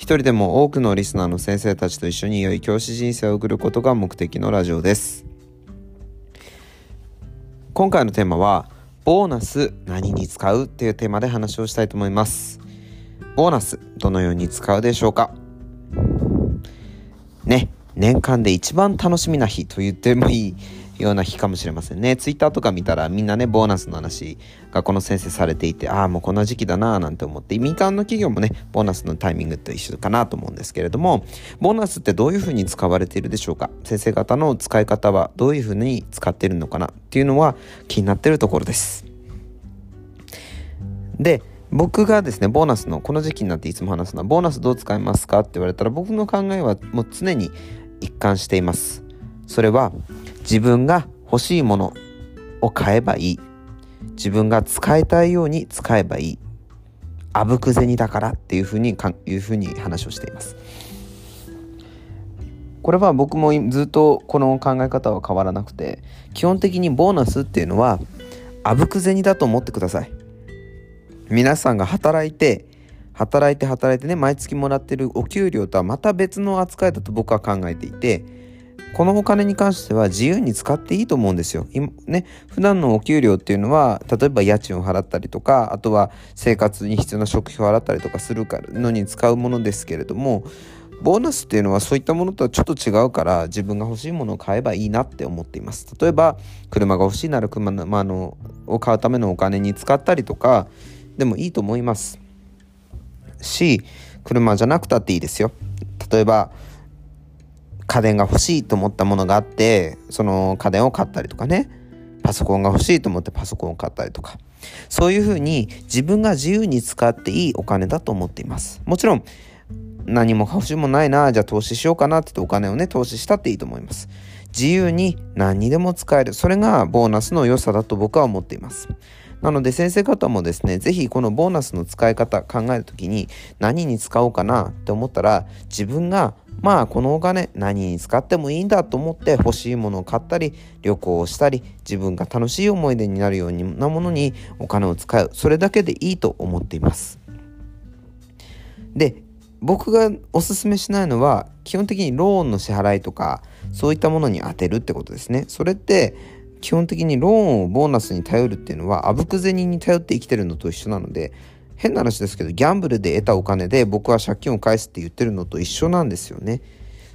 一人でも多くのリスナーの先生たちと一緒に良い教師人生を送ることが目的のラジオです。今回のテーマはボーナス何に使うっていうテーマで話をしたいと思います。ボーナスどのように使うでしょうか？ね年間で一番楽しみな日と言ってもいいような日かもしれませんね。ツイッターとか見たらみんなね、ボーナスの話、学校の先生されていて、ああ、もうこんな時期だなぁなんて思って、民間の企業もね、ボーナスのタイミングと一緒かなと思うんですけれども、ボーナスってどういうふうに使われているでしょうか？先生方の使い方はどういうふうに使ってるのかなっていうのは気になってるところです。で、僕がですね、ボーナスの、この時期になっていつも話すのは、ボーナスどう使いますかって言われたら、僕の考えはもう常に一貫しています。それは、自分が欲しいものを買えばいい。自分が使いたいように使えばいい。あぶく銭だからっていうふうにかいうふうに話をしています。これは僕もずっとこの考え方は変わらなくて基本的にボーナスっていうのはあぶく銭だと思ってください。皆さんが働いて働いて働いてね毎月もらってるお給料とはまた別の扱いだと僕は考えていてこのお金に関しては自由に使っていいと思うんですよ。今ね、普段のお給料っていうのは、例えば家賃を払ったりとか、あとは生活に必要な食費を払ったりとかするのに使うものですけれども、ボーナスっていうのはそういったものとはちょっと違うから自分が欲しいものを買えばいいなって思っています。例えば車が欲しいなら車の,、まあのを買うためのお金に使ったりとかでもいいと思います。し車じゃなくたっていいですよ。例えば家電が欲しいと思ったものがあってその家電を買ったりとかね。パソコンが欲しいと思ってパソコンを買ったりとか。そういうふうに自分が自由に使っていいお金だと思っています。もちろん何も欲しいもないなじゃあ投資しようかなって言ってお金をね投資したっていいと思います。自由に何にでも使える。それがボーナスの良さだと僕は思っています。なので先生方もですね、是非このボーナスの使い方考える時に何に使おうかなって思ったら自分がまあこのお金何に使ってもいいんだと思って欲しいものを買ったり旅行をしたり自分が楽しい思い出になるようなものにお金を使う。それだけでいいと思っています。で僕がおすすめしないのは基本的にローンの支払いとかそういったものに充てるってことですね。それって基本的にローンをボーナスに頼るっていうのはあぶく銭に頼って生きてるのと一緒なので変な話ですけどギャンブルで得たお金で僕は借金を返すって言ってるのと一緒なんですよね。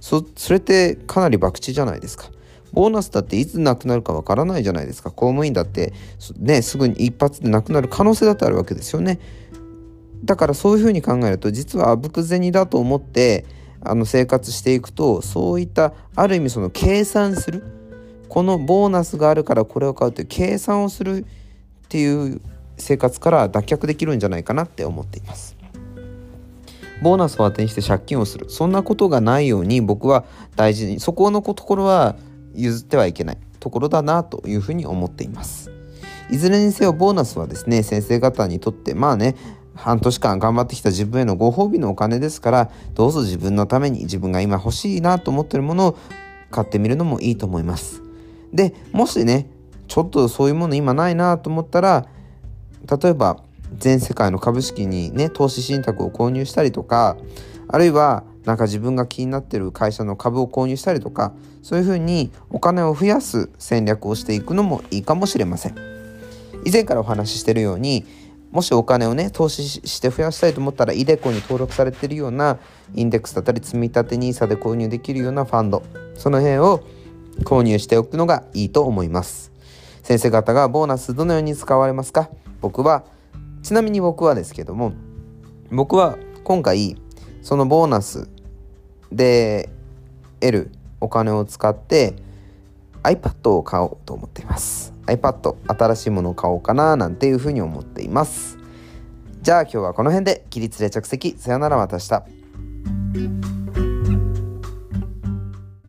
そそれってかなり博打じゃないですか。ボーナスだっていつなくなるかわからないじゃないですか。公務員だってねすぐに一発でなくなる可能性だってあるわけですよね。だからそういうふうに考えると実はあぶく銭だと思ってあの生活していくとそういったある意味その計算するこのボーナスがあるからこれを買うという計算をするっていう生活から脱却できるんじゃないかなって思っています。ボーナスを当てにして借金をするそんなことがないように僕は大事にそこのところは譲ってはいけないところだなというふうに思っています。いずれにせよボーナスはですね先生方にとってまあね半年間頑張ってきた自分へのご褒美のお金ですからどうぞ自分のために自分が今欲しいなと思ってるものを買ってみるのもいいと思います。でもしねちょっとそういうもの今ないなと思ったら例えば全世界の株式にね投資信託を購入したりとかあるいはなんか自分が気になってる会社の株を購入したりとかそういうふうにお金を増やす戦略をしていくのもいいかもしれません。以前からお話ししてるようにもしお金をね投資して増やしたいと思ったら iDeCo に登録されてるようなインデックスだったり積立 NISA で購入できるようなファンドその辺を購入しておくのがいいと思います。先生方がボーナスどのように使われますか？僕はちなみに僕はですけども僕は今回そのボーナスで得るお金を使って iPad を買おうと思っています。iPad 新しいものを買おうかななんていうふうに思っています。じゃあ今日はこの辺で起立で着席。さよならまた明日。した。